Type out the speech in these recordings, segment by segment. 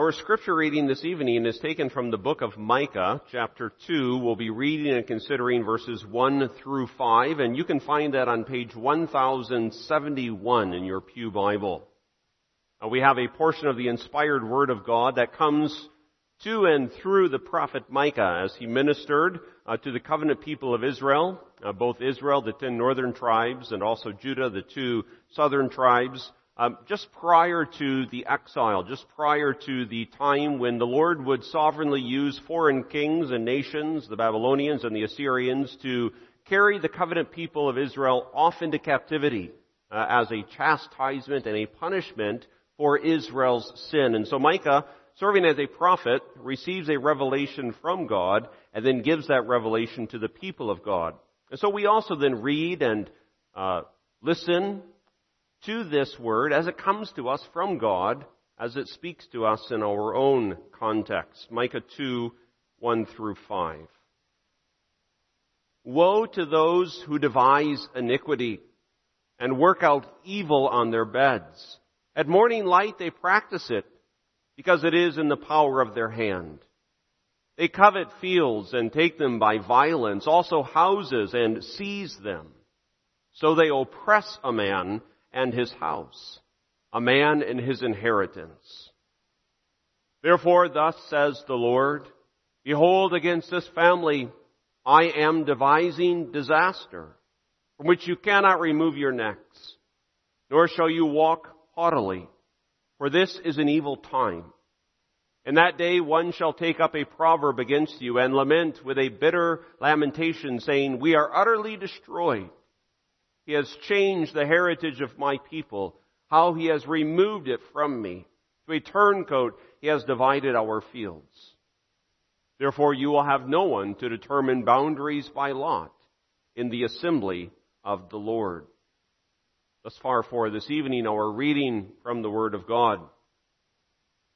Our scripture reading this evening is taken from the book of Micah, chapter 2. We'll be reading and considering verses 1 through 5, and you can find that on page 1071 in your Pew Bible. We have a portion of the inspired Word of God that comes to and through the prophet Micah as he ministered uh, to the covenant people of Israel, uh, both Israel, the ten northern tribes, and also Judah, the two southern tribes um, just prior to the exile, just prior to the time when the Lord would sovereignly use foreign kings and nations, the Babylonians and the Assyrians, to carry the covenant people of Israel off into captivity uh, as a chastisement and a punishment for Israel's sin. And so Micah, serving as a prophet, receives a revelation from God and then gives that revelation to the people of God. And so we also then read and uh, listen to this word as it comes to us from God, as it speaks to us in our own context. Micah 2, 1 through 5. Woe to those who devise iniquity and work out evil on their beds. At morning light they practice it because it is in the power of their hand. They covet fields and take them by violence, also houses and seize them. So they oppress a man and his house, a man and his inheritance. Therefore, thus says the Lord, Behold, against this family I am devising disaster, from which you cannot remove your necks, nor shall you walk haughtily, for this is an evil time. In that day one shall take up a proverb against you and lament with a bitter lamentation, saying, We are utterly destroyed. He has changed the heritage of my people, how he has removed it from me. To a turncoat, he has divided our fields. Therefore, you will have no one to determine boundaries by lot in the assembly of the Lord. Thus far for this evening, our reading from the Word of God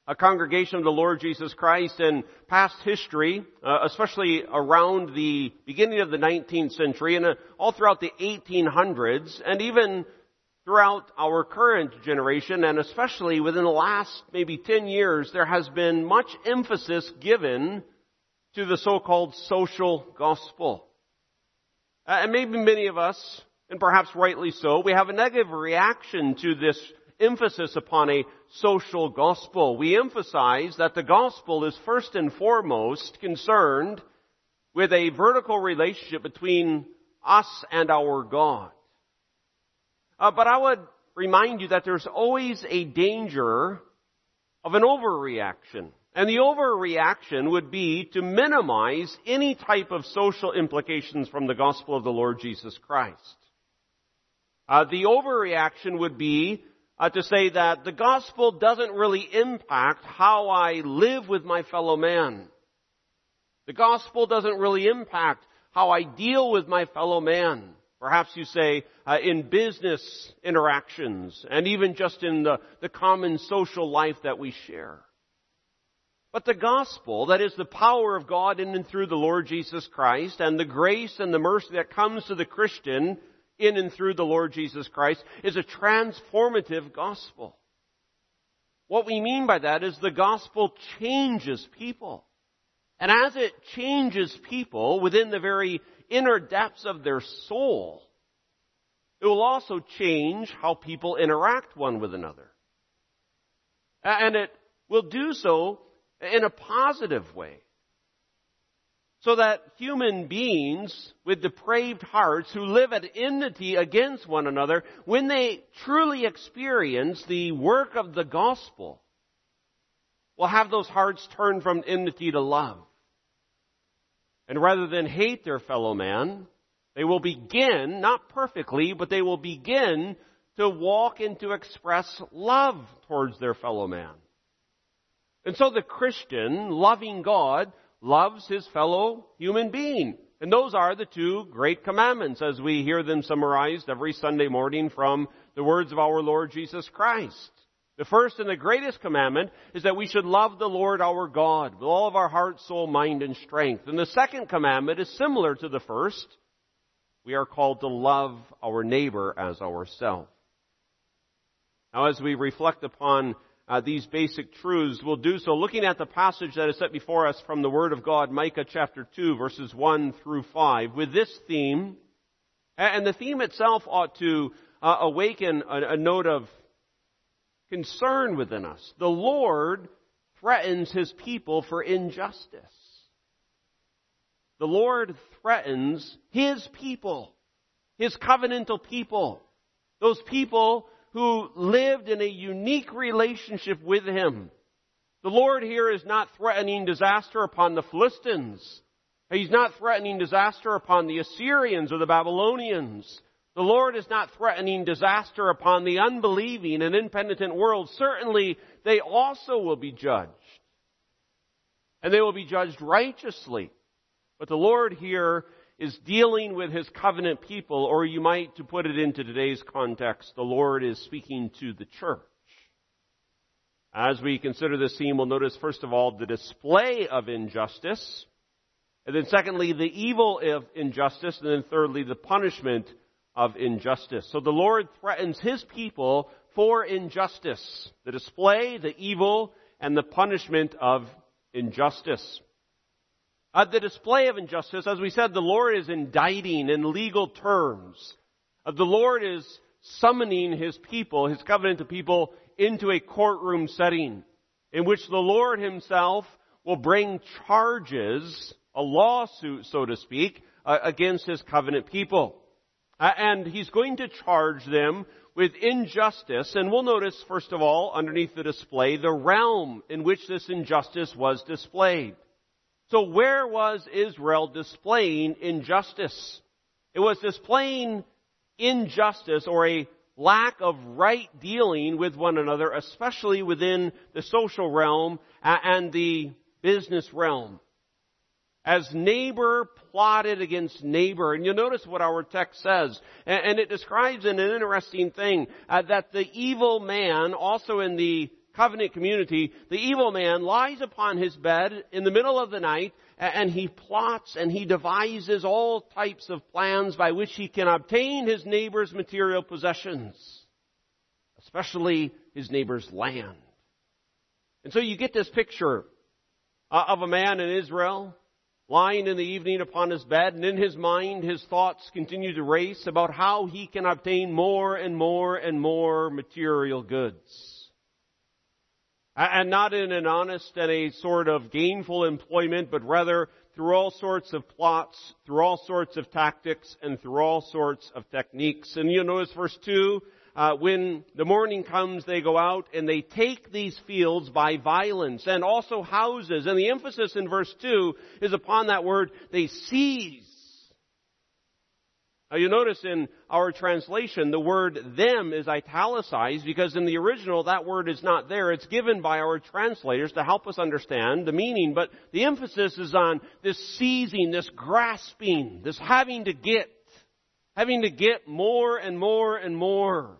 a congregation of the Lord Jesus Christ in past history, uh, especially around the beginning of the 19th century and uh, all throughout the 1800s and even throughout our current generation and especially within the last maybe 10 years, there has been much emphasis given to the so-called social gospel. Uh, and maybe many of us, and perhaps rightly so, we have a negative reaction to this emphasis upon a social gospel. We emphasize that the gospel is first and foremost concerned with a vertical relationship between us and our God. Uh, but I would remind you that there's always a danger of an overreaction. And the overreaction would be to minimize any type of social implications from the gospel of the Lord Jesus Christ. Uh, the overreaction would be uh, to say that the gospel doesn't really impact how I live with my fellow man. The gospel doesn't really impact how I deal with my fellow man. Perhaps you say uh, in business interactions and even just in the, the common social life that we share. But the gospel, that is the power of God in and through the Lord Jesus Christ and the grace and the mercy that comes to the Christian in and through the Lord Jesus Christ is a transformative gospel. What we mean by that is the gospel changes people. And as it changes people within the very inner depths of their soul, it will also change how people interact one with another. And it will do so in a positive way so that human beings with depraved hearts who live at enmity against one another, when they truly experience the work of the gospel, will have those hearts turn from enmity to love. And rather than hate their fellow man, they will begin, not perfectly, but they will begin to walk and to express love towards their fellow man. And so the Christian, loving God, loves his fellow human being. And those are the two great commandments as we hear them summarized every Sunday morning from the words of our Lord Jesus Christ. The first and the greatest commandment is that we should love the Lord our God with all of our heart, soul, mind, and strength. And the second commandment is similar to the first. We are called to love our neighbor as ourselves. Now as we reflect upon uh, these basic truths, we'll do so looking at the passage that is set before us from the Word of God, Micah chapter 2, verses 1 through 5, with this theme. And the theme itself ought to uh, awaken a, a note of concern within us. The Lord threatens His people for injustice. The Lord threatens His people, His covenantal people, those people who lived in a unique relationship with Him. The Lord here is not threatening disaster upon the Philistines. He's not threatening disaster upon the Assyrians or the Babylonians. The Lord is not threatening disaster upon the unbelieving and impenitent world. Certainly, they also will be judged. And they will be judged righteously. But the Lord here is dealing with his covenant people, or you might, to put it into today's context, the Lord is speaking to the church. As we consider this theme, we'll notice first of all the display of injustice, and then secondly the evil of injustice, and then thirdly the punishment of injustice. So the Lord threatens his people for injustice, the display, the evil, and the punishment of injustice. The display of injustice, as we said, the Lord is indicting in legal terms. Uh, the Lord is summoning His people, His covenant people, into a courtroom setting in which the Lord Himself will bring charges, a lawsuit, so to speak, uh, against His covenant people. Uh, and He's going to charge them with injustice, and we'll notice, first of all, underneath the display, the realm in which this injustice was displayed. So where was Israel displaying injustice? It was displaying injustice or a lack of right dealing with one another, especially within the social realm and the business realm. As neighbor plotted against neighbor, and you'll notice what our text says, and it describes an interesting thing, uh, that the evil man, also in the covenant community, the evil man lies upon his bed in the middle of the night and he plots and he devises all types of plans by which he can obtain his neighbor's material possessions, especially his neighbor's land. And so you get this picture uh, of a man in Israel lying in the evening upon his bed, and in his mind his thoughts continue to race about how he can obtain more and more and more material goods. And not in an honest and a sort of gainful employment, but rather through all sorts of plots, through all sorts of tactics, and through all sorts of techniques. And you notice verse 2, uh, when the morning comes, they go out and they take these fields by violence and also houses. And the emphasis in verse 2 is upon that word, they seize now you notice in our translation, the word them is italicized because in the original that word is not there. It's given by our translators to help us understand the meaning, but the emphasis is on this seizing, this grasping, this having to get, having to get more and more and more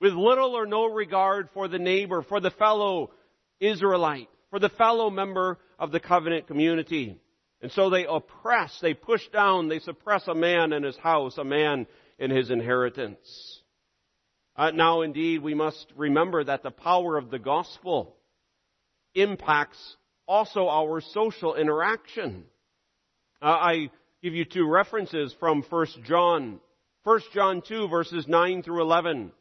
with little or no regard for the neighbor, for the fellow Israelite, for the fellow member of the covenant community. And so they oppress, they push down, they suppress a man in his house, a man in his inheritance. Uh, now indeed we must remember that the power of the gospel impacts also our social interaction. Uh, I give you two references from 1 John. 1 John 2 verses 9 through 11.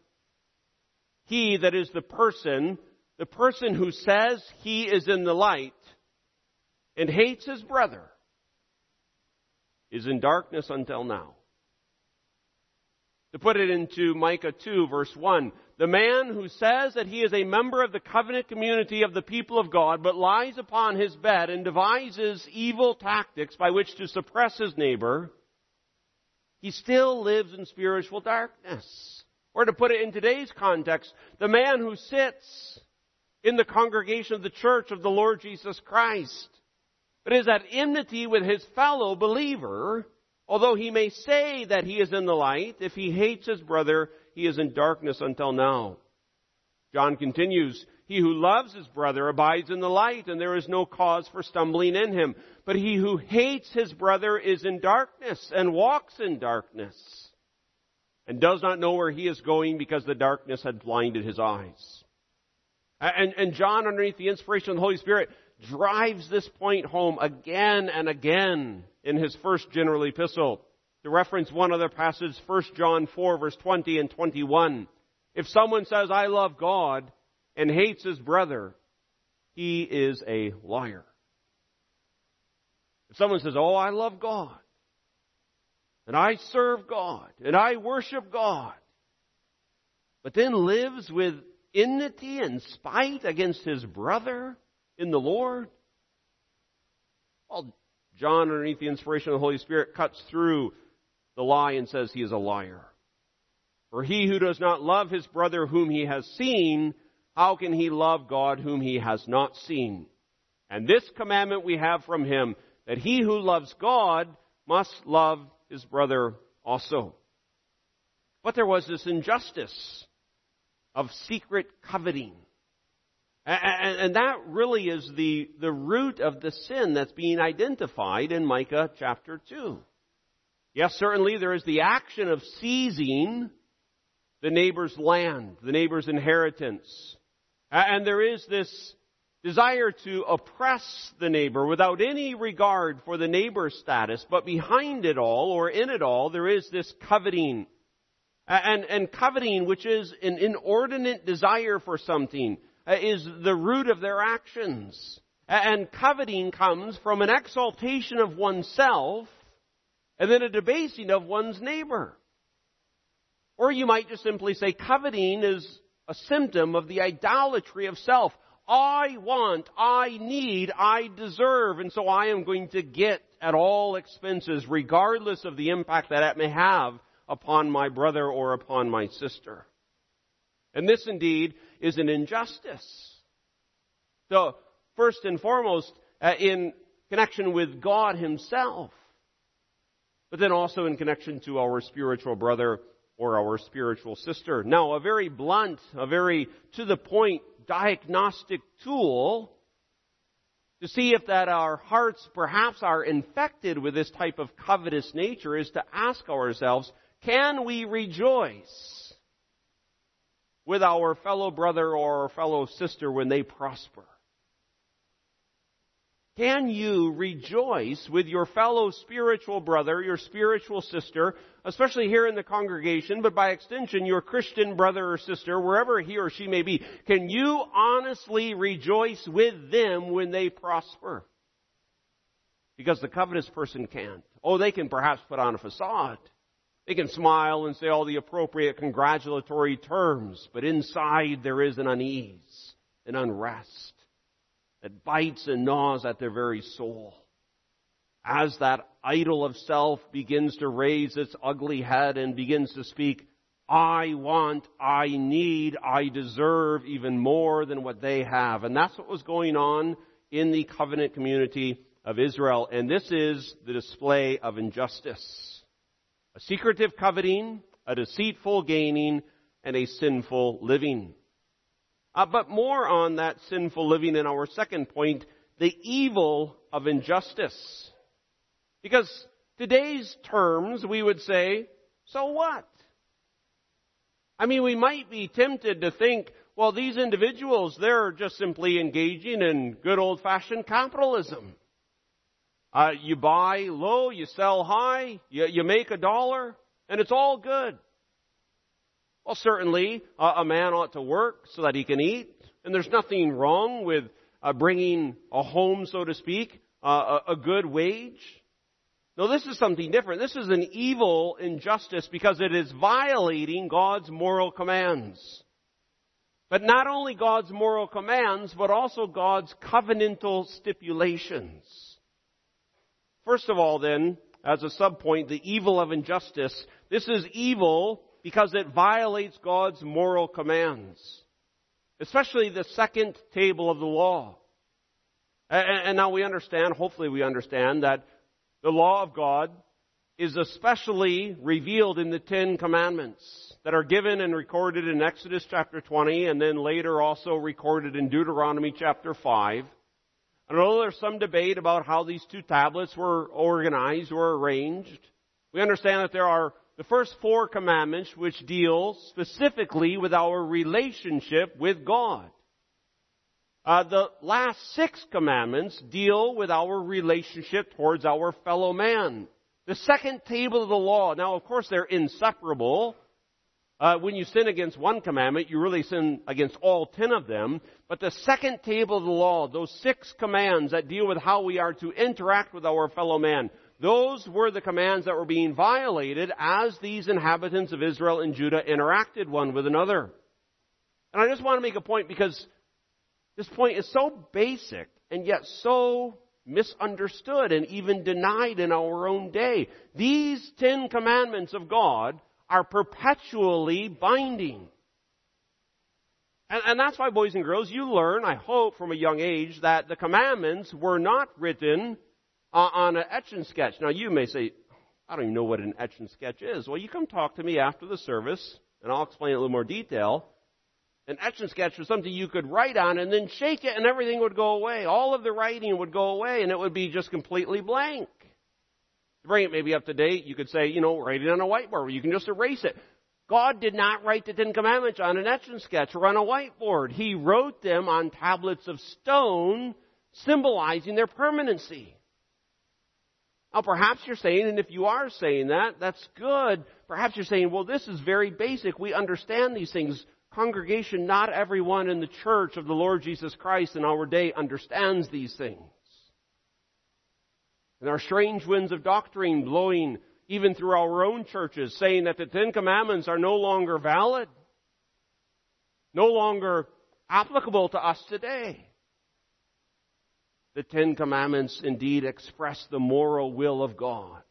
He that is the person, the person who says he is in the light and hates his brother is in darkness until now. To put it into Micah 2 verse 1, the man who says that he is a member of the covenant community of the people of God, but lies upon his bed and devises evil tactics by which to suppress his neighbor, he still lives in spiritual darkness. Or to put it in today's context, the man who sits in the congregation of the church of the Lord Jesus Christ, but is at enmity with his fellow believer, although he may say that he is in the light, if he hates his brother, he is in darkness until now. John continues, he who loves his brother abides in the light, and there is no cause for stumbling in him. But he who hates his brother is in darkness and walks in darkness, and does not know where he is going because the darkness had blinded his eyes. And, and John, underneath the inspiration of the Holy Spirit, drives this point home again and again in his first general epistle. To reference one other passage, 1 John 4 verse 20 and 21. If someone says, I love God, and hates his brother, he is a liar. If someone says, Oh, I love God, and I serve God, and I worship God, but then lives with enmity and spite against his brother in the Lord, well, John, underneath the inspiration of the Holy Spirit, cuts through the lie and says he is a liar. For he who does not love his brother whom he has seen, how can he love God whom he has not seen? And this commandment we have from him, that he who loves God must love his brother also. But there was this injustice of secret coveting. And, that really is the, the root of the sin that's being identified in Micah chapter 2. Yes, certainly there is the action of seizing the neighbor's land, the neighbor's inheritance. And there is this desire to oppress the neighbor without any regard for the neighbor's status, but behind it all, or in it all, there is this coveting. And, and coveting, which is an inordinate desire for something, Uh, is the root of their actions. And coveting comes from an exaltation of oneself and then a debasing of one's neighbor. Or you might just simply say coveting is a symptom of the idolatry of self. I want, I need, I deserve, and so I am going to get at all expenses, regardless of the impact that it may have upon my brother or upon my sister. And this indeed is an injustice. So, first and foremost, uh, in connection with God Himself, but then also in connection to our spiritual brother or our spiritual sister. Now, a very blunt, a very to the point diagnostic tool to see if that our hearts perhaps are infected with this type of covetous nature is to ask ourselves, can we rejoice with our fellow brother or fellow sister when they prosper? Can you rejoice with your fellow spiritual brother, your spiritual sister, especially here in the congregation, but by extension, your Christian brother or sister, wherever he or she may be? Can you honestly rejoice with them when they prosper? Because the covetous person can't. Oh, they can perhaps put on a facade. They can smile and say all the appropriate congratulatory terms, but inside there is an unease, an unrest that bites and gnaws at their very soul. As that idol of self begins to raise its ugly head and begins to speak, I want, I need, I deserve even more than what they have. And that's what was going on in the covenant community of Israel. And this is the display of injustice a secretive coveting, a deceitful gaining, and a sinful living. Uh, but more on that sinful living in our second point, the evil of injustice. Because today's terms, we would say, so what? I mean, we might be tempted to think, well, these individuals, they're just simply engaging in good old fashioned capitalism. Uh, you buy low, you sell high, you, you make a dollar, and it's all good. Well, certainly, uh, a man ought to work so that he can eat, and there's nothing wrong with uh, bringing a home, so to speak, uh, a, a good wage. No, this is something different. This is an evil injustice because it is violating God's moral commands. But not only God's moral commands, but also God's covenantal stipulations. First of all, then, as a subpoint, the evil of injustice. This is evil because it violates God's moral commands, especially the second table of the law. And, now we understand, hopefully we understand, that the law of God is especially revealed in the Ten Commandments that are given and recorded in Exodus chapter 20 and then later also recorded in Deuteronomy chapter 5. And although there's some debate about how these two tablets were organized or arranged, we understand that there are the first four commandments which deal specifically with our relationship with God. Uh, the last six commandments deal with our relationship towards our fellow man. The second table of the law, now of course they're inseparable. Uh, when you sin against one commandment, you really sin against all ten of them. But the second table of the law, those six commands that deal with how we are to interact with our fellow man, those were the commands that were being violated as these inhabitants of Israel and Judah interacted one with another. And I just want to make a point because this point is so basic and yet so misunderstood and even denied in our own day. These Ten Commandments of God are perpetually binding. And, and, that's why, boys and girls, you learn, I hope, from a young age that the commandments were not written uh, on an etch and sketch. Now, you may say, I don't even know what an etch and sketch is. Well, you come talk to me after the service, and I'll explain it in a little more detail. An etch and sketch was something you could write on and then shake it and everything would go away. All of the writing would go away and it would be just completely blank. To bring it maybe up to date, you could say, you know, write it on a whiteboard you can just erase it. God did not write the Ten Commandments on an etch and sketch or on a whiteboard. He wrote them on tablets of stone, symbolizing their permanency. Now, perhaps you're saying, and if you are saying that, that's good. Perhaps you're saying, well, this is very basic. We understand these things. Congregation, not everyone in the church of the Lord Jesus Christ in our day understands these things. And are strange winds of doctrine blowing even through our own churches, saying that the Ten Commandments are no longer valid, no longer applicable to us today. The Ten Commandments indeed express the moral will of God.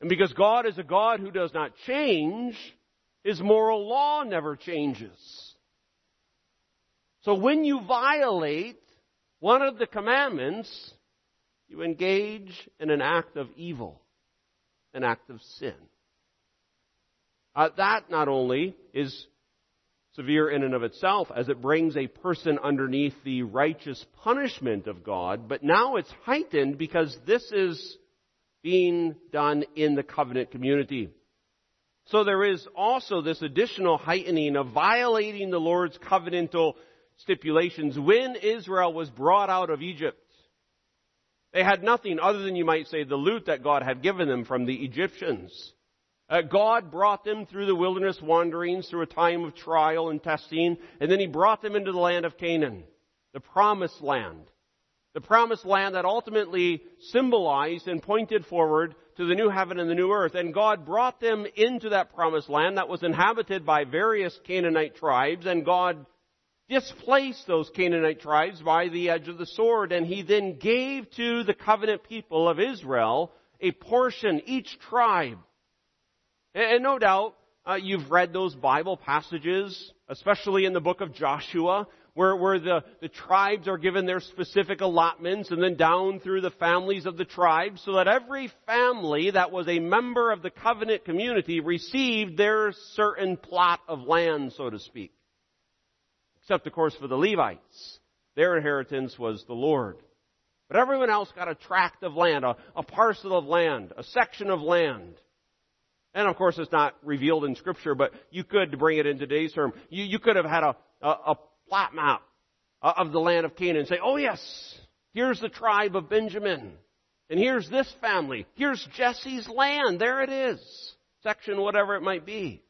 And because God is a God who does not change, His moral law never changes. So when you violate one of the commandments, you engage in an act of evil, an act of sin. Uh, that not only is severe in and of itself as it brings a person underneath the righteous punishment of God, but now it's heightened because this is being done in the covenant community. So there is also this additional heightening of violating the Lord's covenantal stipulations when Israel was brought out of Egypt. They had nothing other than, you might say, the loot that God had given them from the Egyptians. Uh, God brought them through the wilderness wanderings through a time of trial and testing, and then He brought them into the land of Canaan, the promised land. The promised land that ultimately symbolized and pointed forward to the new heaven and the new earth. And God brought them into that promised land that was inhabited by various Canaanite tribes, and God displaced those Canaanite tribes by the edge of the sword, and He then gave to the covenant people of Israel a portion, each tribe, and no doubt, uh, you've read those Bible passages, especially in the book of Joshua, where, where the, the tribes are given their specific allotments and then down through the families of the tribes so that every family that was a member of the covenant community received their certain plot of land, so to speak. Except, of course, for the Levites. Their inheritance was the Lord. But everyone else got a tract of land, a, a parcel of land, a section of land. And of course, it's not revealed in Scripture, but you could, bring it in today's term, you, you could have had a, a, a plot map uh, of the land of Canaan and say, oh yes, here's the tribe of Benjamin. And here's this family. Here's Jesse's land. There it is. Section, whatever it might be.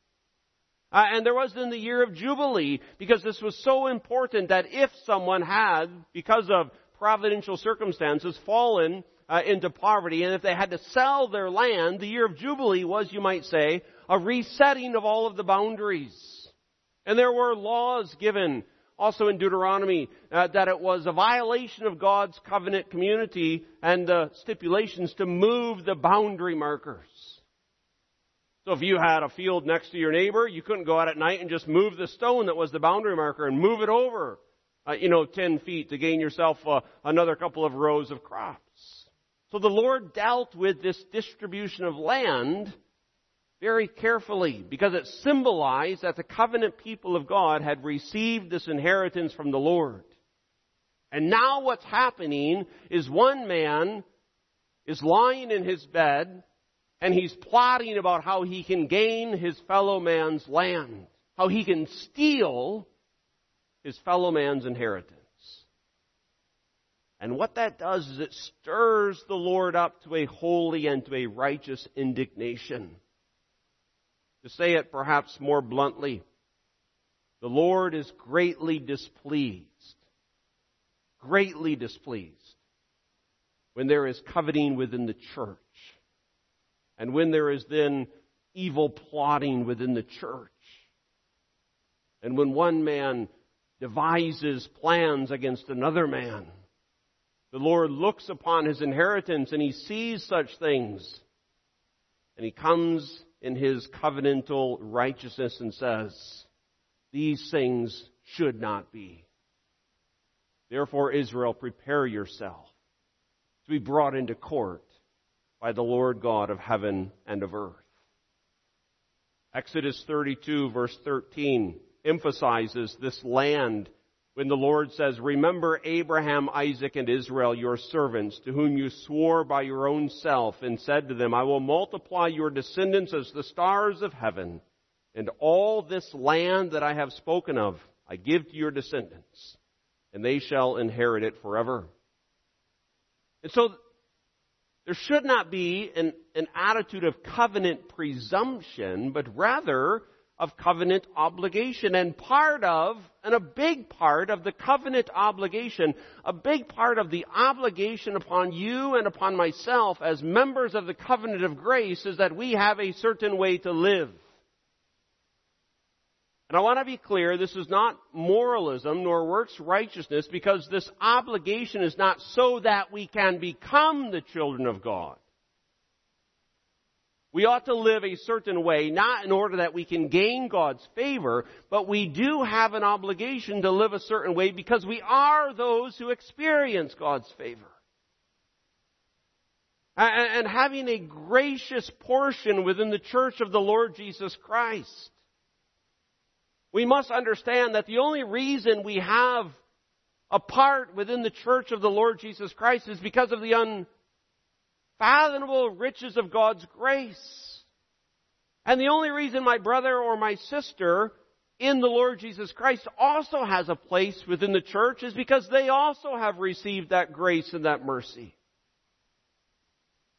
Uh, and there was in the year of Jubilee, because this was so important that if someone had, because of providential circumstances, fallen uh, into poverty, and if they had to sell their land, the year of Jubilee was, you might say, a resetting of all of the boundaries. And there were laws given also in Deuteronomy uh, that it was a violation of God's covenant community and the stipulations to move the boundary markers. So if you had a field next to your neighbor, you couldn't go out at night and just move the stone that was the boundary marker and move it over, uh, you know, 10 feet to gain yourself uh, another couple of rows of crops. So the Lord dealt with this distribution of land very carefully because it symbolized that the covenant people of God had received this inheritance from the Lord. And now what's happening is one man is lying in his bed and he's plotting about how he can gain his fellow man's land, how he can steal his fellow man's inheritance. And what that does is it stirs the Lord up to a holy and to a righteous indignation. To say it perhaps more bluntly, the Lord is greatly displeased, greatly displeased when there is coveting within the church and when there is then evil plotting within the church and when one man devises plans against another man the Lord looks upon his inheritance and he sees such things. And he comes in his covenantal righteousness and says, these things should not be. Therefore, Israel, prepare yourself to be brought into court by the Lord God of heaven and of earth. Exodus 32 verse 13 emphasizes this land when the Lord says, Remember Abraham, Isaac, and Israel, your servants, to whom you swore by your own self, and said to them, I will multiply your descendants as the stars of heaven, and all this land that I have spoken of I give to your descendants, and they shall inherit it forever. And so, there should not be an, an attitude of covenant presumption, but rather of covenant obligation. And part of, and a big part of the covenant obligation, a big part of the obligation upon you and upon myself as members of the covenant of grace is that we have a certain way to live. And I want to be clear, this is not moralism nor works righteousness because this obligation is not so that we can become the children of God. We ought to live a certain way, not in order that we can gain God's favor, but we do have an obligation to live a certain way because we are those who experience God's favor. And having a gracious portion within the church of the Lord Jesus Christ. We must understand that the only reason we have a part within the church of the Lord Jesus Christ is because of the unfathomable riches of God's grace. And the only reason my brother or my sister in the Lord Jesus Christ also has a place within the church is because they also have received that grace and that mercy.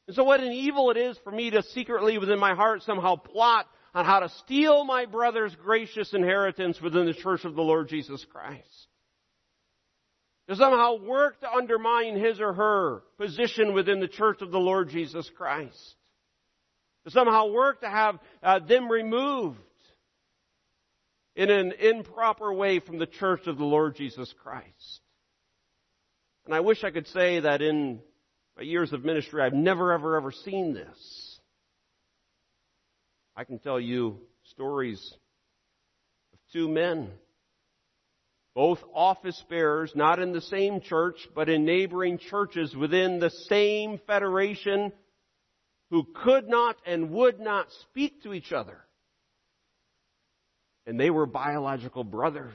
And so what an evil it is for me to secretly within my heart somehow plot on how to steal my brother's gracious inheritance within the church of the Lord Jesus Christ to somehow work to undermine his or her position within the church of the Lord Jesus Christ, to somehow work to have uh, them removed in an improper way from the church of the Lord Jesus Christ. And I wish I could say that in my years of ministry, I've never, ever, ever seen this. I can tell you stories of two men both office bearers, not in the same church, but in neighboring churches within the same federation, who could not and would not speak to each other. And they were biological brothers.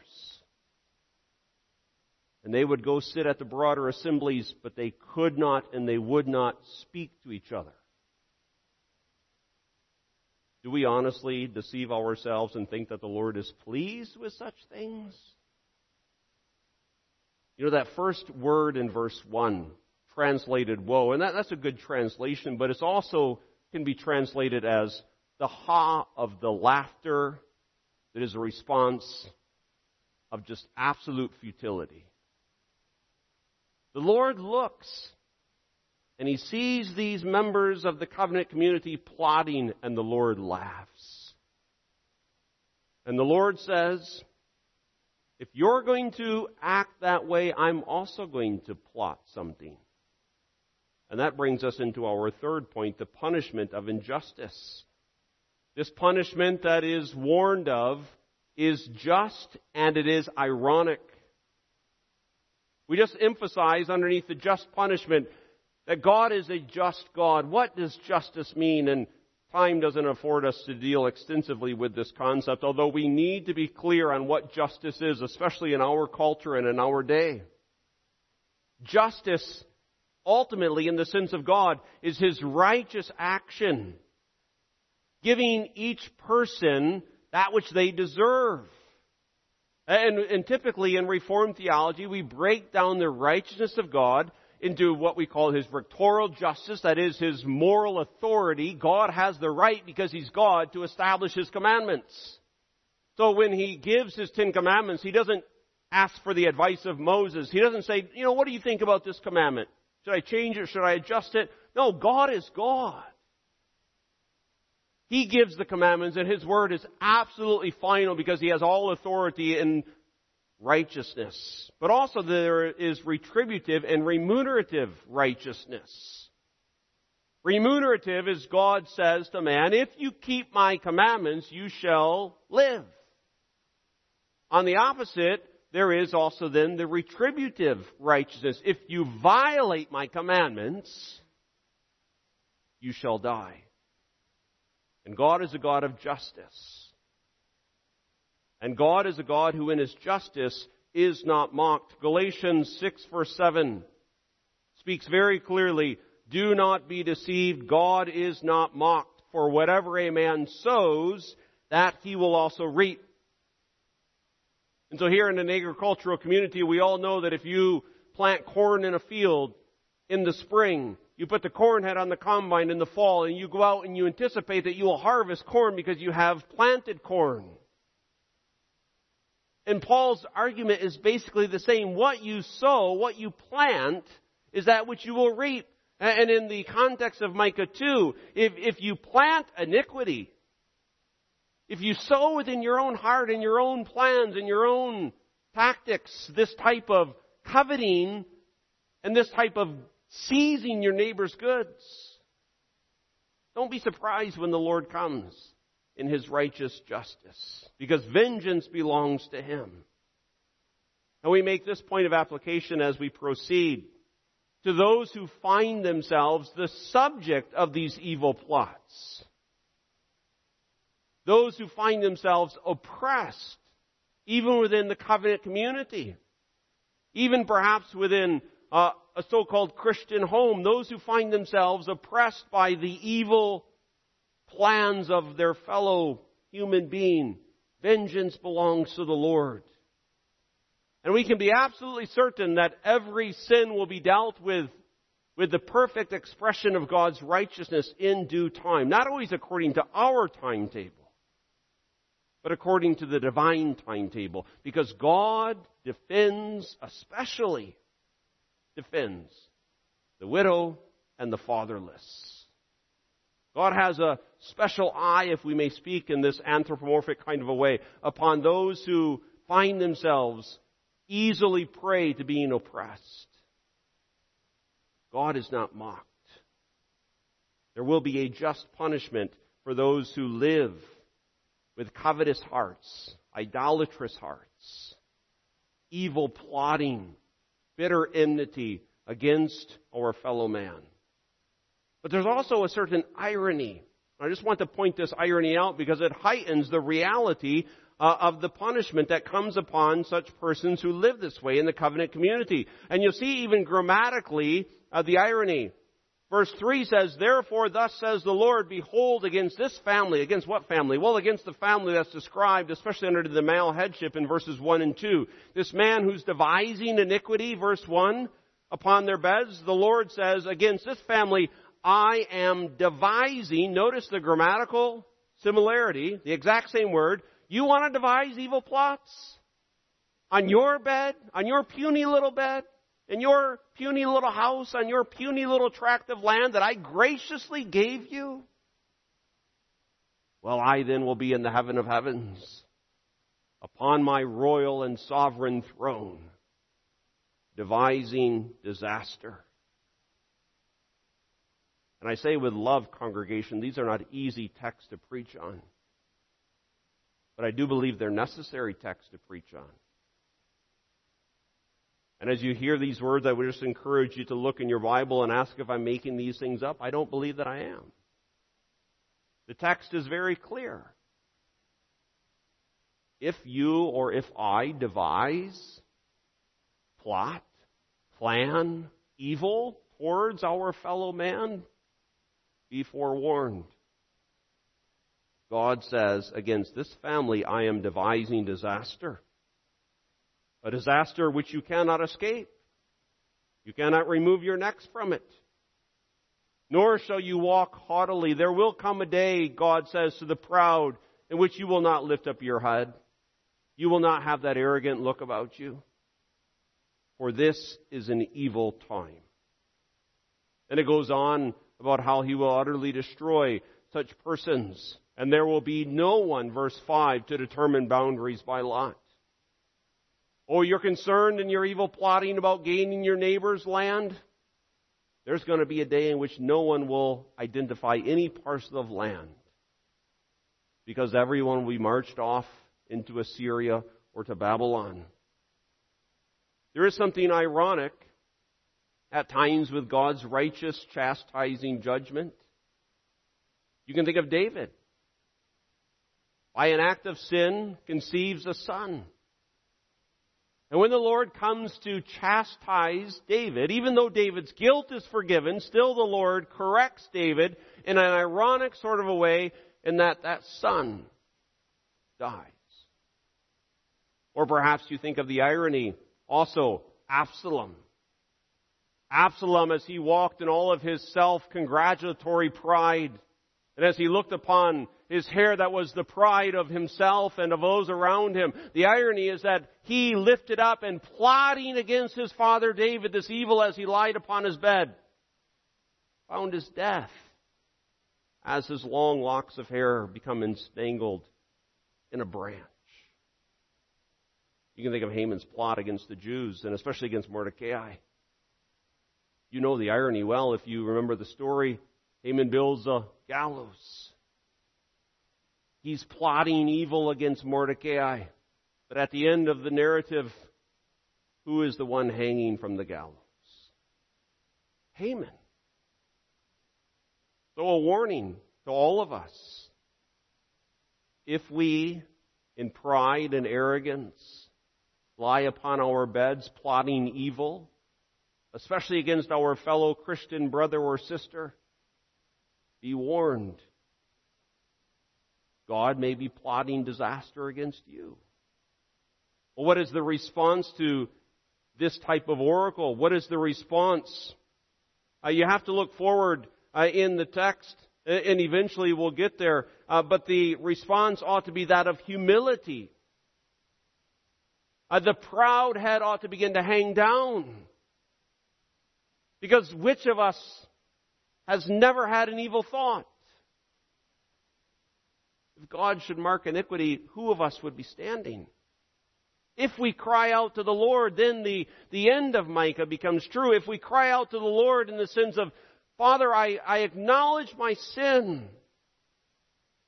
And they would go sit at the broader assemblies, but they could not and they would not speak to each other. Do we honestly deceive ourselves and think that the Lord is pleased with such things? You know, that first word in verse 1, translated woe, and that, that's a good translation, but it's also can be translated as the ha of the laughter that is a response of just absolute futility. The Lord looks and he sees these members of the covenant community plotting and the Lord laughs. And the Lord says, if you're going to act that way, I'm also going to plot something. And that brings us into our third point, the punishment of injustice. This punishment that is warned of is just and it is ironic. We just emphasize underneath the just punishment that God is a just God. What does justice mean? And Time doesn't afford us to deal extensively with this concept, although we need to be clear on what justice is, especially in our culture and in our day. Justice, ultimately, in the sense of God, is His righteous action, giving each person that which they deserve. And, and typically in Reformed theology, we break down the righteousness of God into what we call his rectorial justice, that is his moral authority. God has the right, because he's God, to establish his commandments. So when he gives his Ten Commandments, he doesn't ask for the advice of Moses. He doesn't say, you know, what do you think about this commandment? Should I change it? Should I adjust it? No, God is God. He gives the commandments and His word is absolutely final because He has all authority and righteousness. But also there is retributive and remunerative righteousness. Remunerative is God says to man, if you keep my commandments, you shall live. On the opposite, there is also then the retributive righteousness. If you violate my commandments, you shall die. And God is a God of justice. And God is a God who in his justice is not mocked. Galatians 6 verse 7 speaks very clearly, do not be deceived, God is not mocked. For whatever a man sows, that he will also reap. And so here in an agricultural community, we all know that if you plant corn in a field in the spring, you put the corn head on the combine in the fall, and you go out and you anticipate that you will harvest corn because you have planted corn. And Paul's argument is basically the same. What you sow, what you plant, is that which you will reap. And in the context of Micah 2, if, if you plant iniquity, if you sow within your own heart and your own plans and your own tactics this type of coveting and this type of seizing your neighbor's goods, don't be surprised when the Lord comes in his righteous justice, because vengeance belongs to him. And we make this point of application as we proceed to those who find themselves the subject of these evil plots those who find themselves oppressed, even within the covenant community, even perhaps within uh, a so-called Christian home, those who find themselves oppressed by the evil plans of their fellow human being. Vengeance belongs to the Lord. And we can be absolutely certain that every sin will be dealt with with the perfect expression of God's righteousness in due time. Not always according to our timetable, but according to the divine timetable. Because God defends, especially defends, the widow and the fatherless. God has a special eye, if we may speak in this anthropomorphic kind of a way, upon those who find themselves easily prey to being oppressed. God is not mocked. There will be a just punishment for those who live with covetous hearts, idolatrous hearts, evil plotting, bitter enmity against our fellow man. But there's also a certain irony. I just want to point this irony out because it heightens the reality uh, of the punishment that comes upon such persons who live this way in the covenant community. And you'll see even grammatically uh, the irony. Verse 3 says, Therefore thus says the Lord, Behold against this family. Against what family? Well, against the family that's described, especially under the male headship in verses 1 and 2. This man who's devising iniquity, verse 1, upon their beds, the Lord says, Against this family I am devising, notice the grammatical similarity, the exact same word. You want to devise evil plots? On your bed? On your puny little bed? in your puny little house on your puny little tract of land that I graciously gave you? Well, I then will be in the heaven of heavens upon my royal and sovereign throne, devising disaster. And I say with love, congregation, these are not easy texts to preach on. But I do believe they're necessary texts to preach on. And as you hear these words, I would just encourage you to look in your Bible and ask if I'm making these things up. I don't believe that I am. The text is very clear. If you or if I devise, plot, plan evil towards our fellow man, be forewarned. God says, against this family I am devising disaster. A disaster which you cannot escape. You cannot remove your necks from it. Nor shall you walk haughtily. There will come a day, God says to the proud, in which you will not lift up your head. You will not have that arrogant look about you. For this is an evil time. And it goes on about how he will utterly destroy such persons. And there will be no one, verse 5, to determine boundaries by lot. Oh, you're concerned and you're evil plotting about gaining your neighbor's land? There's going to be a day in which no one will identify any parcel of land because everyone will be marched off into Assyria or to Babylon. There is something ironic at times with God's righteous chastising judgment. You can think of David. By an act of sin conceives a son. And when the Lord comes to chastise David, even though David's guilt is forgiven, still the Lord corrects David in an ironic sort of a way in that that son dies. Or perhaps you think of the irony also, Absalom. Absalom, as he walked in all of his self-congratulatory pride, and as he looked upon his hair that was the pride of himself and of those around him. The irony is that he lifted up and plotting against his father David this evil as he lied upon his bed, found his death as his long locks of hair become entangled in a branch. You can think of Haman's plot against the Jews and especially against Mordecai. You know the irony well if you remember the story. Haman builds a gallows He's plotting evil against Mordecai. But at the end of the narrative, who is the one hanging from the gallows? Haman. So a warning to all of us. If we, in pride and arrogance, lie upon our beds plotting evil, especially against our fellow Christian brother or sister, be warned. God may be plotting disaster against you. Well, what is the response to this type of oracle? What is the response? Uh, you have to look forward uh, in the text, and eventually we'll get there. Uh, but the response ought to be that of humility. Uh, the proud head ought to begin to hang down. Because which of us has never had an evil thought? If God should mark iniquity, who of us would be standing? If we cry out to the Lord, then the, the end of Micah becomes true. If we cry out to the Lord in the sense of, Father, I, I acknowledge my sin.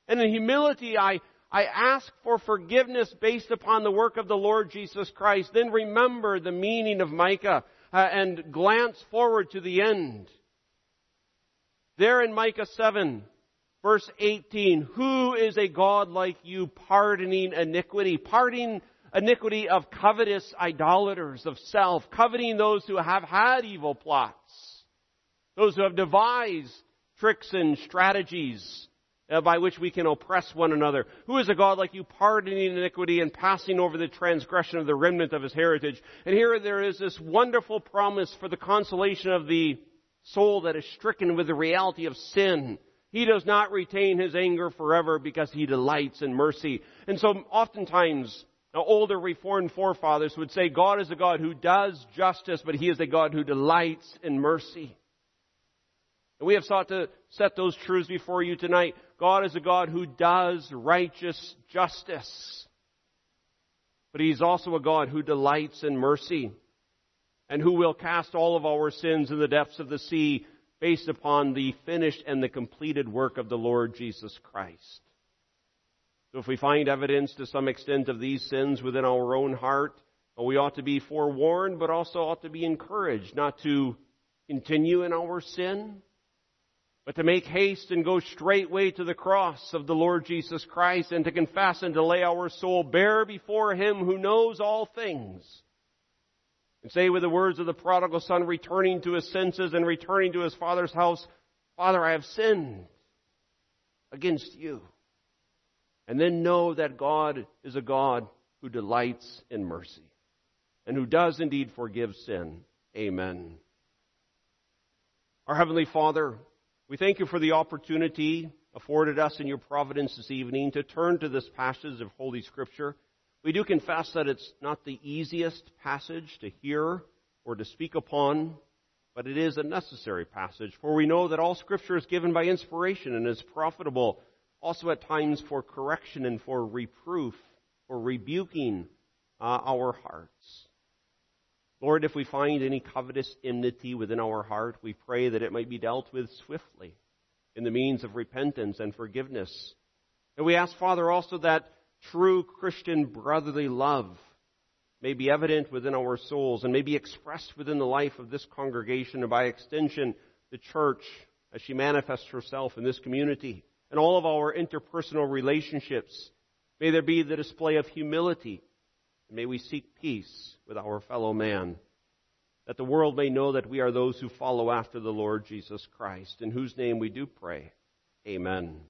And in humility, I, I ask for forgiveness based upon the work of the Lord Jesus Christ. Then remember the meaning of Micah uh, and glance forward to the end. There in Micah 7, Verse 18, who is a God like you pardoning iniquity, pardoning iniquity of covetous idolaters, of self, coveting those who have had evil plots, those who have devised tricks and strategies Uh, by which we can oppress one another. Who is a God like you pardoning iniquity and passing over the transgression of the remnant of his heritage? And here there is this wonderful promise for the consolation of the soul that is stricken with the reality of sin he does not retain his anger forever because he delights in mercy. And so oftentimes, older reformed forefathers would say God is a God who does justice, but he is a God who delights in mercy. And we have sought to set those truths before you tonight. God is a God who does righteous justice. But he's also a God who delights in mercy and who will cast all of our sins in the depths of the sea based upon the finished and the completed work of the Lord Jesus Christ. So if we find evidence to some extent of these sins within our own heart, we ought to be forewarned, but also ought to be encouraged not to continue in our sin, but to make haste and go straightway to the cross of the Lord Jesus Christ and to confess and to lay our soul bare before Him who knows all things and say with the words of the prodigal son returning to his senses and returning to his father's house, Father, I have sinned against you. And then know that God is a God who delights in mercy. and who does indeed forgive sin. Amen. Our Heavenly Father, we thank you for the opportunity afforded us in your providence this evening to turn to this passage of Holy Scripture. We do confess that it's not the easiest passage to hear or to speak upon, but it is a necessary passage, for we know that all Scripture is given by inspiration and is profitable also at times for correction and for reproof, for rebuking uh, our hearts. Lord, if we find any covetous enmity within our heart, we pray that it might be dealt with swiftly in the means of repentance and forgiveness. And we ask, Father, also that true Christian brotherly love may be evident within our souls and may be expressed within the life of this congregation and by extension the church as she manifests herself in this community and all of our interpersonal relationships. May there be the display of humility and may we seek peace with our fellow man, that the world may know that we are those who follow after the Lord Jesus Christ, in whose name we do pray. Amen.